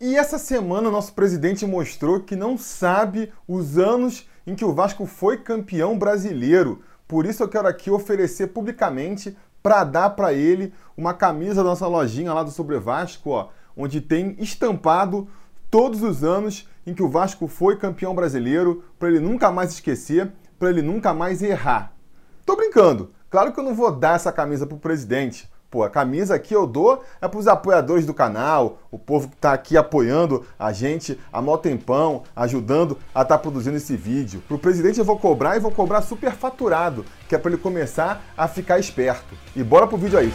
E essa semana nosso presidente mostrou que não sabe os anos em que o Vasco foi campeão brasileiro. Por isso eu quero aqui oferecer publicamente para dar para ele uma camisa da nossa lojinha lá do Sobre Vasco, ó, onde tem estampado todos os anos em que o Vasco foi campeão brasileiro, para ele nunca mais esquecer, para ele nunca mais errar. Tô brincando. Claro que eu não vou dar essa camisa pro presidente, Pô, a camisa aqui eu dou é para os apoiadores do canal, o povo que está aqui apoiando a gente há mó tempão, ajudando a estar tá produzindo esse vídeo. Para o presidente eu vou cobrar e vou cobrar super faturado, que é para ele começar a ficar esperto. E bora pro vídeo aí.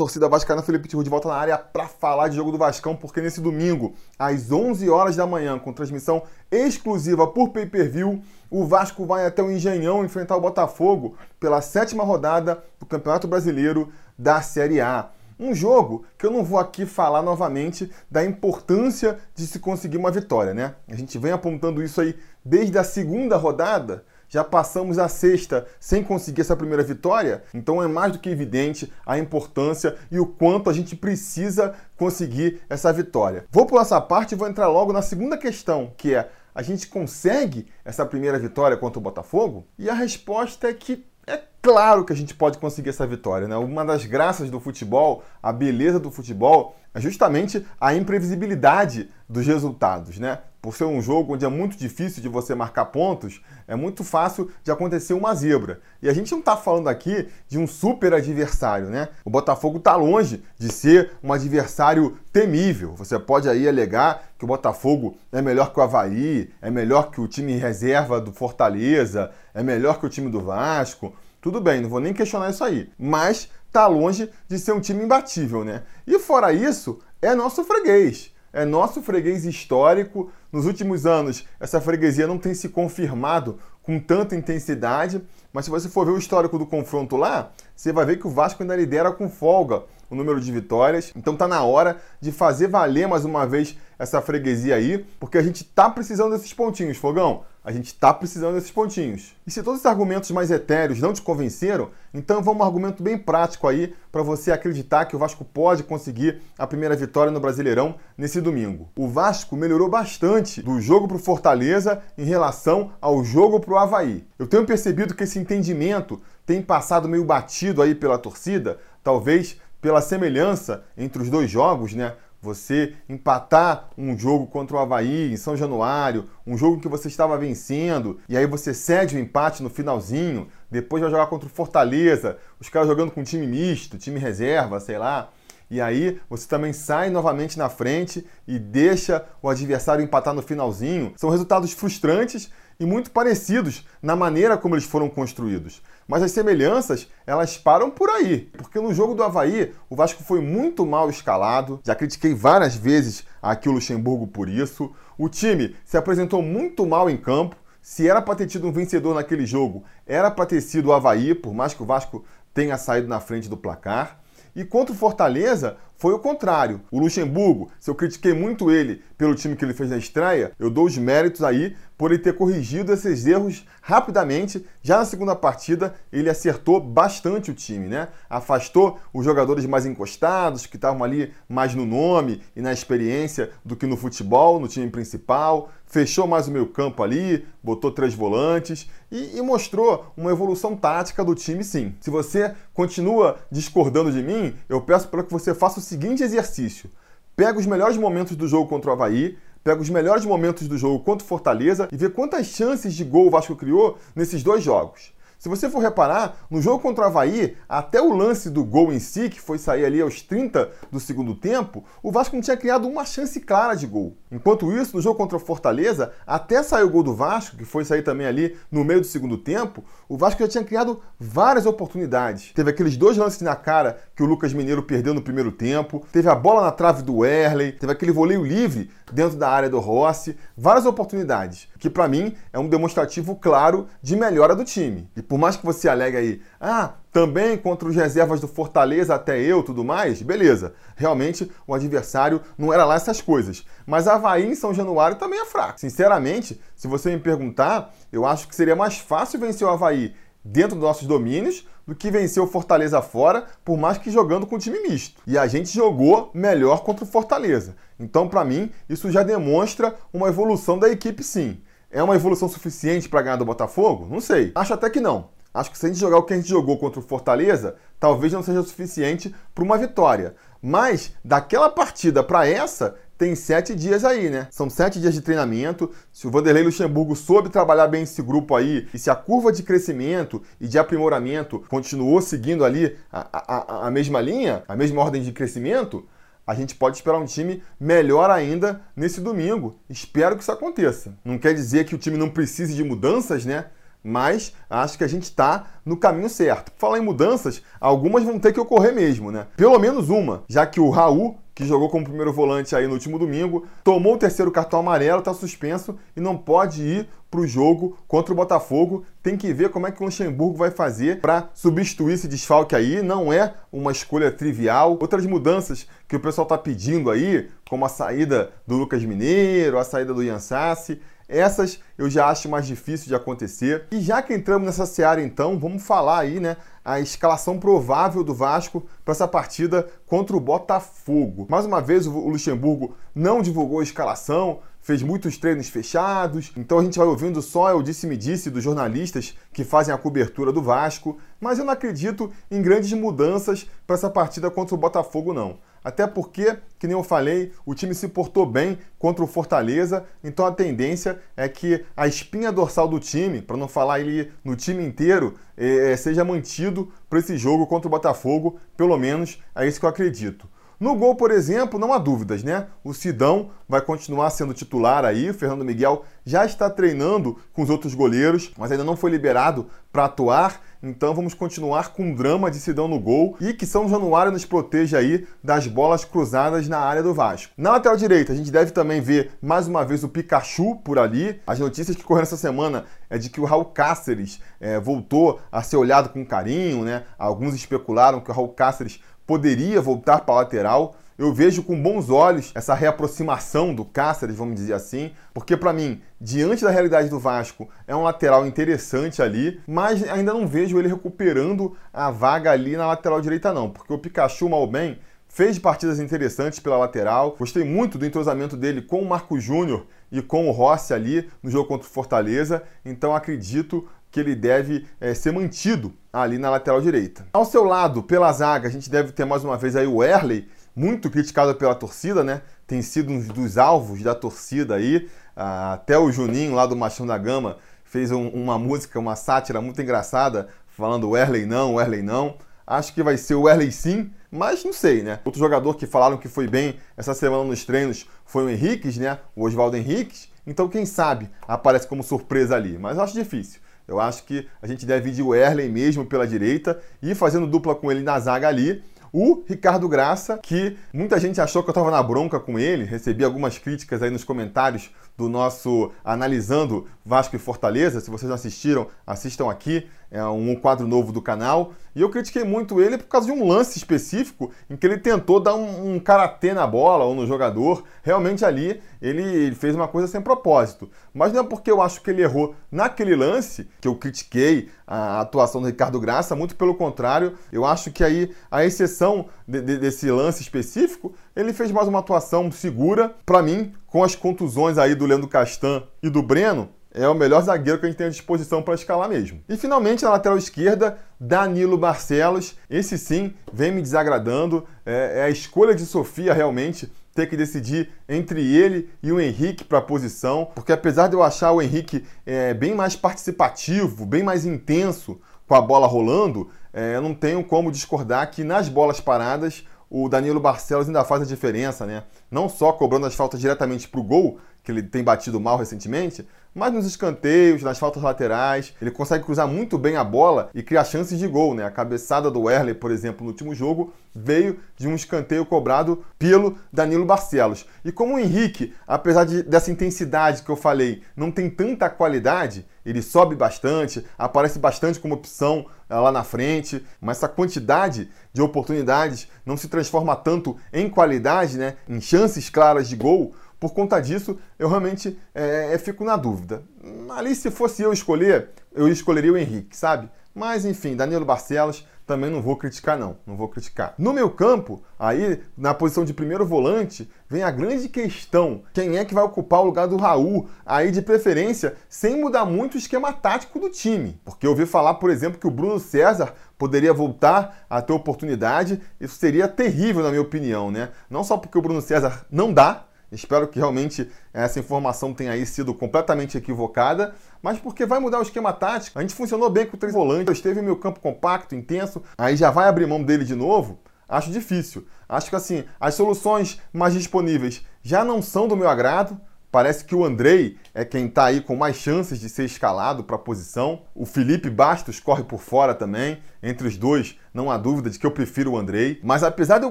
Torcida vascaína, Felipe Tiru de volta na área para falar de jogo do Vascão, porque nesse domingo, às 11 horas da manhã, com transmissão exclusiva por pay-per-view, o Vasco vai até o Engenhão enfrentar o Botafogo pela sétima rodada do Campeonato Brasileiro da Série A. Um jogo que eu não vou aqui falar novamente da importância de se conseguir uma vitória, né? A gente vem apontando isso aí desde a segunda rodada, já passamos a sexta sem conseguir essa primeira vitória, então é mais do que evidente a importância e o quanto a gente precisa conseguir essa vitória. Vou pular essa parte e vou entrar logo na segunda questão, que é a gente consegue essa primeira vitória contra o Botafogo? E a resposta é que é claro que a gente pode conseguir essa vitória, né? Uma das graças do futebol, a beleza do futebol, é justamente a imprevisibilidade dos resultados, né? Por ser um jogo onde é muito difícil de você marcar pontos, é muito fácil de acontecer uma zebra. E a gente não está falando aqui de um super adversário, né? O Botafogo está longe de ser um adversário temível. Você pode aí alegar que o Botafogo é melhor que o Havaí, é melhor que o time reserva do Fortaleza, é melhor que o time do Vasco. Tudo bem, não vou nem questionar isso aí. Mas tá longe de ser um time imbatível, né? E fora isso, é nosso freguês. É nosso freguês histórico. Nos últimos anos, essa freguesia não tem se confirmado com tanta intensidade, mas se você for ver o histórico do confronto lá, você vai ver que o Vasco ainda lidera com folga o número de vitórias. Então tá na hora de fazer valer mais uma vez essa freguesia aí, porque a gente tá precisando desses pontinhos, Fogão. A gente tá precisando desses pontinhos. E se todos esses argumentos mais etéreos não te convenceram, então vamos um argumento bem prático aí para você acreditar que o Vasco pode conseguir a primeira vitória no Brasileirão nesse domingo. O Vasco melhorou bastante do jogo pro Fortaleza em relação ao jogo pro Havaí. Eu tenho percebido que esse entendimento tem passado meio batido aí pela torcida, talvez pela semelhança entre os dois jogos, né? Você empatar um jogo contra o Havaí em São Januário, um jogo que você estava vencendo, e aí você cede o empate no finalzinho, depois vai jogar contra o Fortaleza, os caras jogando com time misto, time reserva, sei lá. E aí você também sai novamente na frente e deixa o adversário empatar no finalzinho. São resultados frustrantes e muito parecidos na maneira como eles foram construídos. Mas as semelhanças, elas param por aí. Porque no jogo do Havaí, o Vasco foi muito mal escalado. Já critiquei várias vezes aqui o Luxemburgo por isso. O time se apresentou muito mal em campo. Se era para ter tido um vencedor naquele jogo, era para ter sido o Havaí, por mais que o Vasco tenha saído na frente do placar. E contra o Fortaleza foi o contrário. O Luxemburgo, se eu critiquei muito ele pelo time que ele fez na estreia, eu dou os méritos aí por ele ter corrigido esses erros rapidamente. Já na segunda partida, ele acertou bastante o time, né? Afastou os jogadores mais encostados, que estavam ali mais no nome e na experiência do que no futebol, no time principal. Fechou mais o meio campo ali, botou três volantes e, e mostrou uma evolução tática do time, sim. Se você continua discordando de mim, eu peço para que você faça o seguinte exercício. Pega os melhores momentos do jogo contra o Havaí, pega os melhores momentos do jogo contra o Fortaleza e vê quantas chances de gol o Vasco criou nesses dois jogos. Se você for reparar, no jogo contra o Havaí, até o lance do gol em si, que foi sair ali aos 30 do segundo tempo, o Vasco não tinha criado uma chance clara de gol. Enquanto isso, no jogo contra o Fortaleza, até sair o gol do Vasco, que foi sair também ali no meio do segundo tempo, o Vasco já tinha criado várias oportunidades. Teve aqueles dois lances na cara que o Lucas Mineiro perdeu no primeiro tempo, teve a bola na trave do Erley, teve aquele voleio livre dentro da área do Rossi, várias oportunidades, que para mim é um demonstrativo claro de melhora do time. E por mais que você alegue aí, ah, também contra os reservas do Fortaleza, até eu, tudo mais, beleza. Realmente o adversário não era lá essas coisas. Mas Havaí em São Januário também é fraco. Sinceramente, se você me perguntar, eu acho que seria mais fácil vencer o Havaí dentro dos nossos domínios do que vencer o Fortaleza fora, por mais que jogando com time misto. E a gente jogou melhor contra o Fortaleza. Então, para mim, isso já demonstra uma evolução da equipe sim. É uma evolução suficiente para ganhar do Botafogo? Não sei. Acho até que não. Acho que se a gente jogar o que a gente jogou contra o Fortaleza, talvez não seja suficiente para uma vitória. Mas daquela partida para essa, tem sete dias aí, né? São sete dias de treinamento. Se o Vanderlei Luxemburgo soube trabalhar bem esse grupo aí, e se a curva de crescimento e de aprimoramento continuou seguindo ali a, a, a mesma linha, a mesma ordem de crescimento, a gente pode esperar um time melhor ainda nesse domingo. Espero que isso aconteça. Não quer dizer que o time não precise de mudanças, né? mas acho que a gente está no caminho certo. Falar em mudanças, algumas vão ter que ocorrer mesmo, né? Pelo menos uma, já que o Raul, que jogou como primeiro volante aí no último domingo, tomou o terceiro cartão amarelo, está suspenso e não pode ir para o jogo contra o Botafogo. Tem que ver como é que o Luxemburgo vai fazer para substituir esse desfalque aí. Não é uma escolha trivial. Outras mudanças que o pessoal está pedindo aí, como a saída do Lucas Mineiro, a saída do Ian Sassi, essas eu já acho mais difícil de acontecer. E já que entramos nessa seara, então, vamos falar aí, né, a escalação provável do Vasco para essa partida contra o Botafogo. Mais uma vez, o Luxemburgo não divulgou a escalação, fez muitos treinos fechados, então a gente vai ouvindo só o disse-me-disse dos jornalistas que fazem a cobertura do Vasco, mas eu não acredito em grandes mudanças para essa partida contra o Botafogo, não. Até porque, que nem eu falei, o time se portou bem contra o Fortaleza, então a tendência é que a espinha dorsal do time, para não falar ele no time inteiro, é, seja mantido para esse jogo contra o Botafogo, pelo menos é isso que eu acredito. No gol, por exemplo, não há dúvidas, né? O Sidão vai continuar sendo titular aí, o Fernando Miguel já está treinando com os outros goleiros, mas ainda não foi liberado para atuar, então vamos continuar com o drama de Sidão no gol e que São Januário nos proteja aí das bolas cruzadas na área do Vasco. Na lateral direita, a gente deve também ver mais uma vez o Pikachu por ali. As notícias que correram essa semana é de que o Raul Cáceres é, voltou a ser olhado com carinho, né? Alguns especularam que o Raul Cáceres poderia voltar para a lateral. Eu vejo com bons olhos essa reaproximação do Cáceres, vamos dizer assim, porque para mim, diante da realidade do Vasco, é um lateral interessante ali, mas ainda não vejo ele recuperando a vaga ali na lateral direita não, porque o Pikachu mal bem fez partidas interessantes pela lateral. Gostei muito do entrosamento dele com o Marco Júnior e com o Rossi ali no jogo contra o Fortaleza, então acredito que ele deve é, ser mantido ali na lateral direita. Ao seu lado, pela zaga, a gente deve ter mais uma vez aí o Erley, muito criticado pela torcida, né? Tem sido um dos alvos da torcida aí. Ah, até o Juninho, lá do Machão da Gama, fez um, uma música, uma sátira muito engraçada, falando o Erley não, o Erley não. Acho que vai ser o Erley sim, mas não sei, né? Outro jogador que falaram que foi bem essa semana nos treinos foi o Henriques, né? O Oswaldo Henriques. Então, quem sabe aparece como surpresa ali, mas acho difícil. Eu acho que a gente deve ir de Werley mesmo pela direita e fazendo dupla com ele na zaga ali. O Ricardo Graça, que muita gente achou que eu estava na bronca com ele, recebi algumas críticas aí nos comentários do nosso Analisando Vasco e Fortaleza. Se vocês não assistiram, assistam aqui, é um quadro novo do canal. E eu critiquei muito ele por causa de um lance específico em que ele tentou dar um, um karatê na bola ou no jogador. Realmente ali ele fez uma coisa sem propósito. Mas não é porque eu acho que ele errou naquele lance que eu critiquei a atuação do Ricardo Graça, muito pelo contrário, eu acho que aí a exceção de, de, desse lance específico, ele fez mais uma atuação segura. Para mim, com as contusões aí do Leandro Castan e do Breno, é o melhor zagueiro que a gente tem à disposição para escalar mesmo. E finalmente na lateral esquerda, Danilo Barcelos. Esse sim vem me desagradando. É, é a escolha de Sofia realmente ter que decidir entre ele e o Henrique para a posição, porque apesar de eu achar o Henrique é, bem mais participativo, bem mais intenso com a bola rolando, é, eu não tenho como discordar que nas bolas paradas o Danilo Barcelos ainda faz a diferença, né? Não só cobrando as faltas diretamente para o gol, que ele tem batido mal recentemente, mas nos escanteios, nas faltas laterais, ele consegue cruzar muito bem a bola e criar chances de gol, né? A cabeçada do Erle, por exemplo, no último jogo, veio de um escanteio cobrado pelo Danilo Barcelos. E como o Henrique, apesar de, dessa intensidade que eu falei, não tem tanta qualidade, ele sobe bastante, aparece bastante como opção eh, lá na frente, mas essa quantidade de oportunidades não se transforma tanto em qualidade, né? Em chances claras de gol por conta disso, eu realmente é, fico na dúvida. Ali, se fosse eu escolher, eu escolheria o Henrique, sabe? Mas enfim, Danilo Barcelos também não vou criticar, não. Não vou criticar. No meu campo, aí, na posição de primeiro volante, vem a grande questão: quem é que vai ocupar o lugar do Raul? Aí, de preferência, sem mudar muito o esquema tático do time. Porque eu ouvi falar, por exemplo, que o Bruno César poderia voltar a ter oportunidade. Isso seria terrível, na minha opinião, né? Não só porque o Bruno César não dá, Espero que realmente essa informação tenha aí sido completamente equivocada, mas porque vai mudar o esquema tático. A gente funcionou bem com três volantes, esteve meu campo compacto, intenso, aí já vai abrir mão dele de novo? Acho difícil. Acho que assim, as soluções mais disponíveis já não são do meu agrado. Parece que o Andrei é quem está aí com mais chances de ser escalado para a posição. O Felipe Bastos corre por fora também. Entre os dois, não há dúvida de que eu prefiro o Andrei. Mas apesar de eu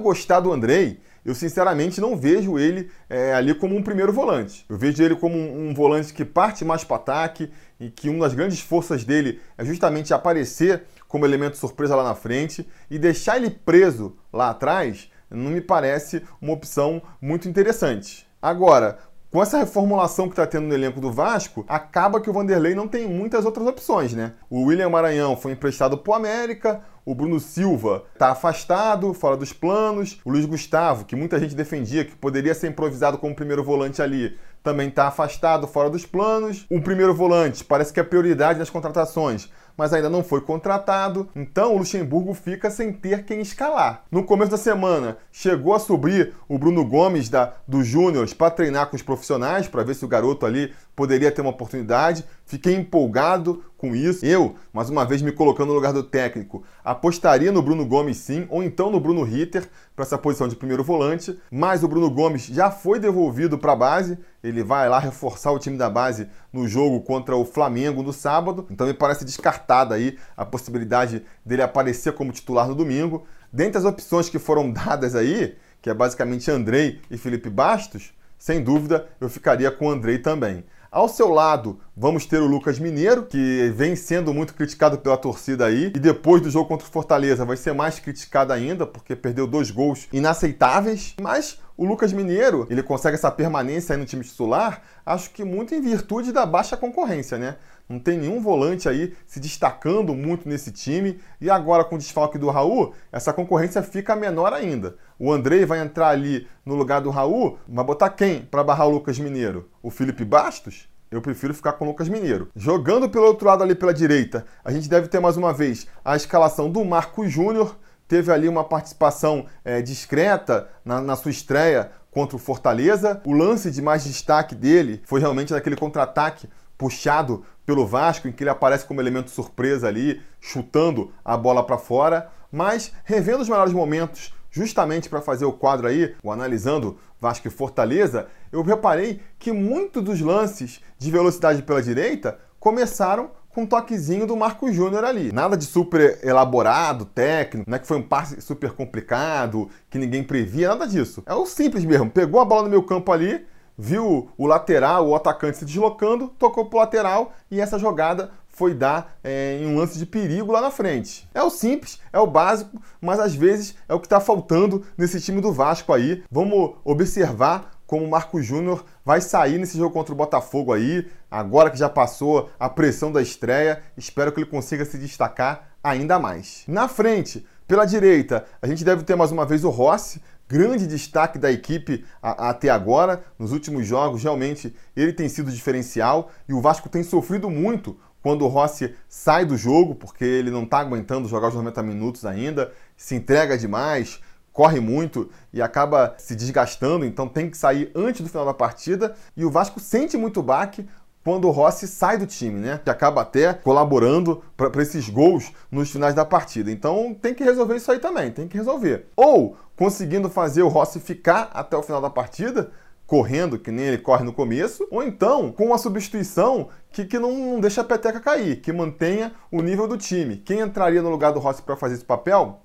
gostar do Andrei, eu sinceramente não vejo ele é, ali como um primeiro volante. Eu vejo ele como um, um volante que parte mais para ataque e que uma das grandes forças dele é justamente aparecer como elemento surpresa lá na frente e deixar ele preso lá atrás não me parece uma opção muito interessante. Agora, com essa reformulação que está tendo no elenco do Vasco, acaba que o Vanderlei não tem muitas outras opções, né? O William Maranhão foi emprestado para o América, o Bruno Silva está afastado, fora dos planos. O Luiz Gustavo, que muita gente defendia que poderia ser improvisado como primeiro volante ali, também está afastado, fora dos planos. O primeiro volante parece que é prioridade nas contratações mas ainda não foi contratado, então o Luxemburgo fica sem ter quem escalar. No começo da semana, chegou a subir o Bruno Gomes da, do Júnior para treinar com os profissionais, para ver se o garoto ali poderia ter uma oportunidade. Fiquei empolgado com isso. Eu, mais uma vez me colocando no lugar do técnico, apostaria no Bruno Gomes sim, ou então no Bruno Ritter para essa posição de primeiro volante, mas o Bruno Gomes já foi devolvido para a base, ele vai lá reforçar o time da base no jogo contra o Flamengo no sábado, então me parece descartada aí a possibilidade dele aparecer como titular no domingo. Dentre as opções que foram dadas aí, que é basicamente Andrei e Felipe Bastos, sem dúvida eu ficaria com o Andrei também. Ao seu lado, vamos ter o Lucas Mineiro, que vem sendo muito criticado pela torcida aí, e depois do jogo contra o Fortaleza vai ser mais criticado ainda, porque perdeu dois gols inaceitáveis. Mas o Lucas Mineiro, ele consegue essa permanência aí no time titular, acho que muito em virtude da baixa concorrência, né? Não tem nenhum volante aí se destacando muito nesse time. E agora, com o desfalque do Raul, essa concorrência fica menor ainda. O Andrei vai entrar ali no lugar do Raul, vai botar quem para barrar o Lucas Mineiro? O Felipe Bastos? Eu prefiro ficar com o Lucas Mineiro. Jogando pelo outro lado ali pela direita, a gente deve ter mais uma vez a escalação do Marcos Júnior. Teve ali uma participação é, discreta na, na sua estreia contra o Fortaleza. O lance de mais destaque dele foi realmente naquele contra-ataque puxado pelo Vasco, em que ele aparece como elemento surpresa ali, chutando a bola para fora. Mas revendo os melhores momentos, justamente para fazer o quadro aí, o analisando Vasco e Fortaleza, eu reparei que muitos dos lances de velocidade pela direita começaram com um toquezinho do Marco Júnior ali. Nada de super elaborado, técnico, não é que foi um passe super complicado, que ninguém previa, nada disso. É o simples mesmo. Pegou a bola no meu campo ali, viu o lateral, o atacante se deslocando, tocou pro lateral e essa jogada foi dar é, em um lance de perigo lá na frente. É o simples, é o básico, mas às vezes é o que está faltando nesse time do Vasco aí. Vamos observar como o Marco Júnior vai sair nesse jogo contra o Botafogo aí, agora que já passou a pressão da estreia. Espero que ele consiga se destacar ainda mais. Na frente, pela direita, a gente deve ter mais uma vez o Rossi, grande destaque da equipe a, a, até agora. Nos últimos jogos, realmente, ele tem sido diferencial e o Vasco tem sofrido muito quando o Rossi sai do jogo, porque ele não está aguentando jogar os 90 minutos ainda, se entrega demais, corre muito e acaba se desgastando, então tem que sair antes do final da partida. E o Vasco sente muito baque quando o Rossi sai do time, né? Que acaba até colaborando para esses gols nos finais da partida. Então tem que resolver isso aí também, tem que resolver. Ou conseguindo fazer o Rossi ficar até o final da partida, correndo, que nem ele corre no começo, ou então com uma substituição que, que não, não deixa a peteca cair, que mantenha o nível do time. Quem entraria no lugar do Rossi para fazer esse papel?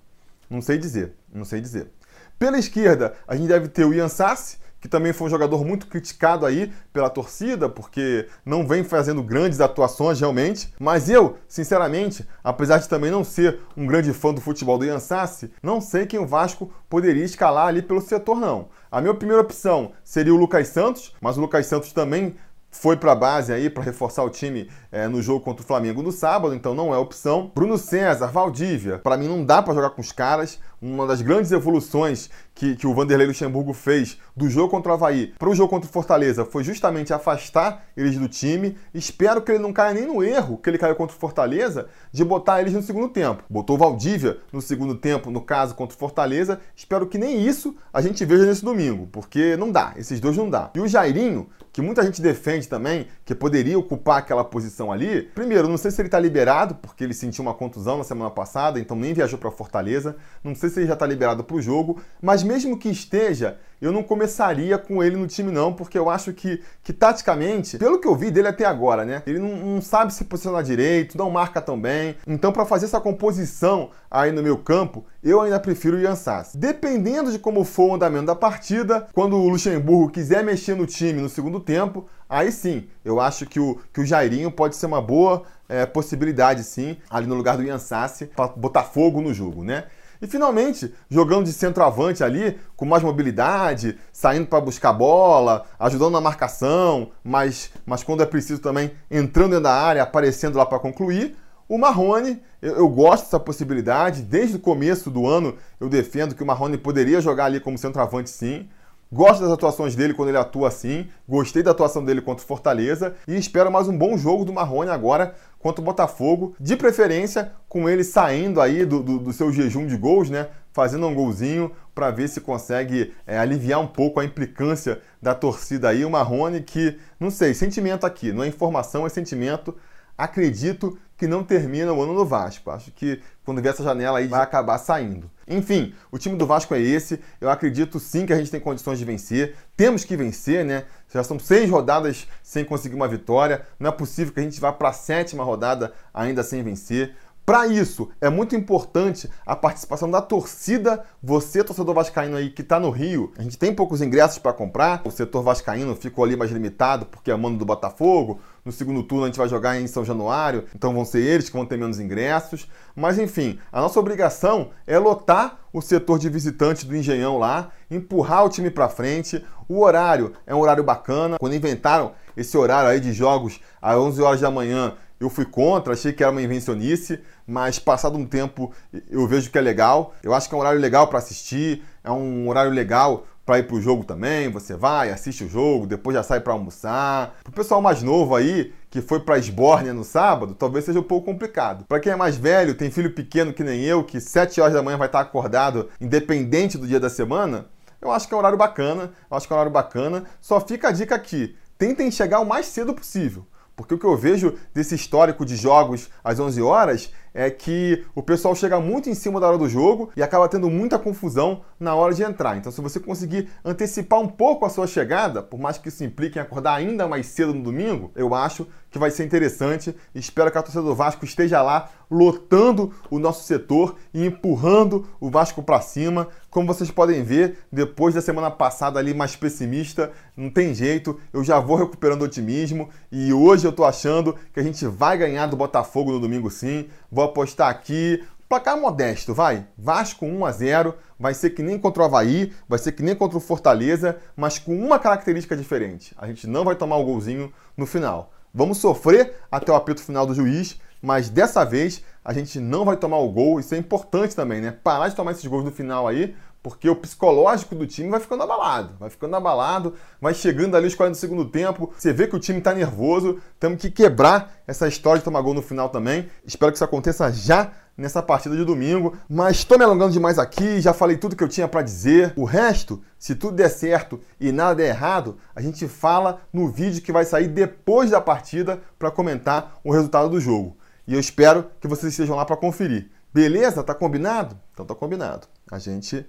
Não sei dizer, não sei dizer. Pela esquerda, a gente deve ter o Ian Sassi, que também foi um jogador muito criticado aí pela torcida, porque não vem fazendo grandes atuações realmente. Mas eu, sinceramente, apesar de também não ser um grande fã do futebol do Ian Sassi, não sei quem o Vasco poderia escalar ali pelo setor, não. A minha primeira opção seria o Lucas Santos, mas o Lucas Santos também foi para a base aí para reforçar o time é, no jogo contra o Flamengo no sábado, então não é opção. Bruno César, Valdívia, para mim não dá para jogar com os caras. Uma das grandes evoluções que, que o Vanderlei Luxemburgo fez do jogo contra o Havaí para o jogo contra o Fortaleza foi justamente afastar eles do time. Espero que ele não caia nem no erro que ele caiu contra o Fortaleza de botar eles no segundo tempo. Botou Valdívia no segundo tempo, no caso contra o Fortaleza. Espero que nem isso a gente veja nesse domingo, porque não dá, esses dois não dá. E o Jairinho, que muita gente defende também, que poderia ocupar aquela posição ali. Primeiro, não sei se ele está liberado, porque ele sentiu uma contusão na semana passada, então nem viajou para Fortaleza. Não sei se ele já está liberado para o jogo, mas mesmo que esteja, eu não começaria com ele no time, não, porque eu acho que, que taticamente, pelo que eu vi dele até agora, né? Ele não, não sabe se posicionar direito, não marca tão bem. Então, para fazer essa composição aí no meu campo, eu ainda prefiro o Ian Sassi. Dependendo de como for o andamento da partida, quando o Luxemburgo quiser mexer no time no segundo tempo, aí sim, eu acho que o, que o Jairinho pode ser uma boa é, possibilidade, sim, ali no lugar do Ian Sassi, para botar fogo no jogo, né? E finalmente, jogando de centroavante ali, com mais mobilidade, saindo para buscar bola, ajudando na marcação, mas, mas quando é preciso também entrando da área, aparecendo lá para concluir. O Marrone, eu, eu, gosto dessa possibilidade. Desde o começo do ano eu defendo que o Marrone poderia jogar ali como centroavante sim. Gosto das atuações dele quando ele atua assim. Gostei da atuação dele contra o Fortaleza e espero mais um bom jogo do Marrone agora contra o Botafogo. De preferência com ele saindo aí do, do, do seu jejum de gols, né? Fazendo um golzinho para ver se consegue é, aliviar um pouco a implicância da torcida aí. O Marrone que, não sei, sentimento aqui, não é informação, é sentimento. Acredito que não termina o ano no Vasco. Acho que quando vier essa janela aí vai acabar saindo. Enfim, o time do Vasco é esse. Eu acredito sim que a gente tem condições de vencer. Temos que vencer, né? Já são seis rodadas sem conseguir uma vitória. Não é possível que a gente vá para a sétima rodada ainda sem vencer. Para isso, é muito importante a participação da torcida. Você, torcedor vascaíno aí que está no Rio, a gente tem poucos ingressos para comprar. O setor vascaíno ficou ali mais limitado porque é mano do Botafogo. No segundo turno a gente vai jogar em São Januário, então vão ser eles que vão ter menos ingressos. Mas enfim, a nossa obrigação é lotar o setor de visitantes do Engenhão lá, empurrar o time para frente. O horário é um horário bacana. Quando inventaram esse horário aí de jogos às 11 horas da manhã, eu fui contra, achei que era uma invencionice, mas passado um tempo eu vejo que é legal. Eu acho que é um horário legal para assistir, é um horário legal para ir pro jogo também. Você vai, assiste o jogo, depois já sai para almoçar. Pro pessoal mais novo aí, que foi para Esbórnia no sábado, talvez seja um pouco complicado. Para quem é mais velho, tem filho pequeno que nem eu, que 7 horas da manhã vai estar acordado, independente do dia da semana, eu acho que é um horário bacana, eu acho que é um horário bacana. Só fica a dica aqui, tentem chegar o mais cedo possível. Porque o que eu vejo desse histórico de jogos às 11 horas é que o pessoal chega muito em cima da hora do jogo e acaba tendo muita confusão na hora de entrar. Então, se você conseguir antecipar um pouco a sua chegada, por mais que isso implique em acordar ainda mais cedo no domingo, eu acho que vai ser interessante. Espero que a torcida do Vasco esteja lá lotando o nosso setor e empurrando o Vasco para cima. Como vocês podem ver, depois da semana passada ali mais pessimista, não tem jeito, eu já vou recuperando otimismo e hoje eu tô achando que a gente vai ganhar do Botafogo no domingo sim. Vou apostar aqui. Placar modesto, vai. Vasco 1 a 0 vai ser que nem contra o Havaí, vai ser que nem contra o Fortaleza, mas com uma característica diferente. A gente não vai tomar o golzinho no final. Vamos sofrer até o apito final do juiz, mas dessa vez a gente não vai tomar o gol. Isso é importante também, né? Parar de tomar esses gols no final aí, porque o psicológico do time vai ficando abalado, vai ficando abalado, vai chegando ali os 40 do segundo tempo, você vê que o time está nervoso, temos que quebrar essa história de tomar gol no final também. Espero que isso aconteça já nessa partida de domingo, mas estou me alongando demais aqui, já falei tudo que eu tinha para dizer. O resto, se tudo der certo e nada der errado, a gente fala no vídeo que vai sair depois da partida para comentar o resultado do jogo. E eu espero que vocês estejam lá para conferir. Beleza? Tá combinado? Então tá combinado. A gente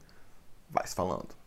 vai se falando.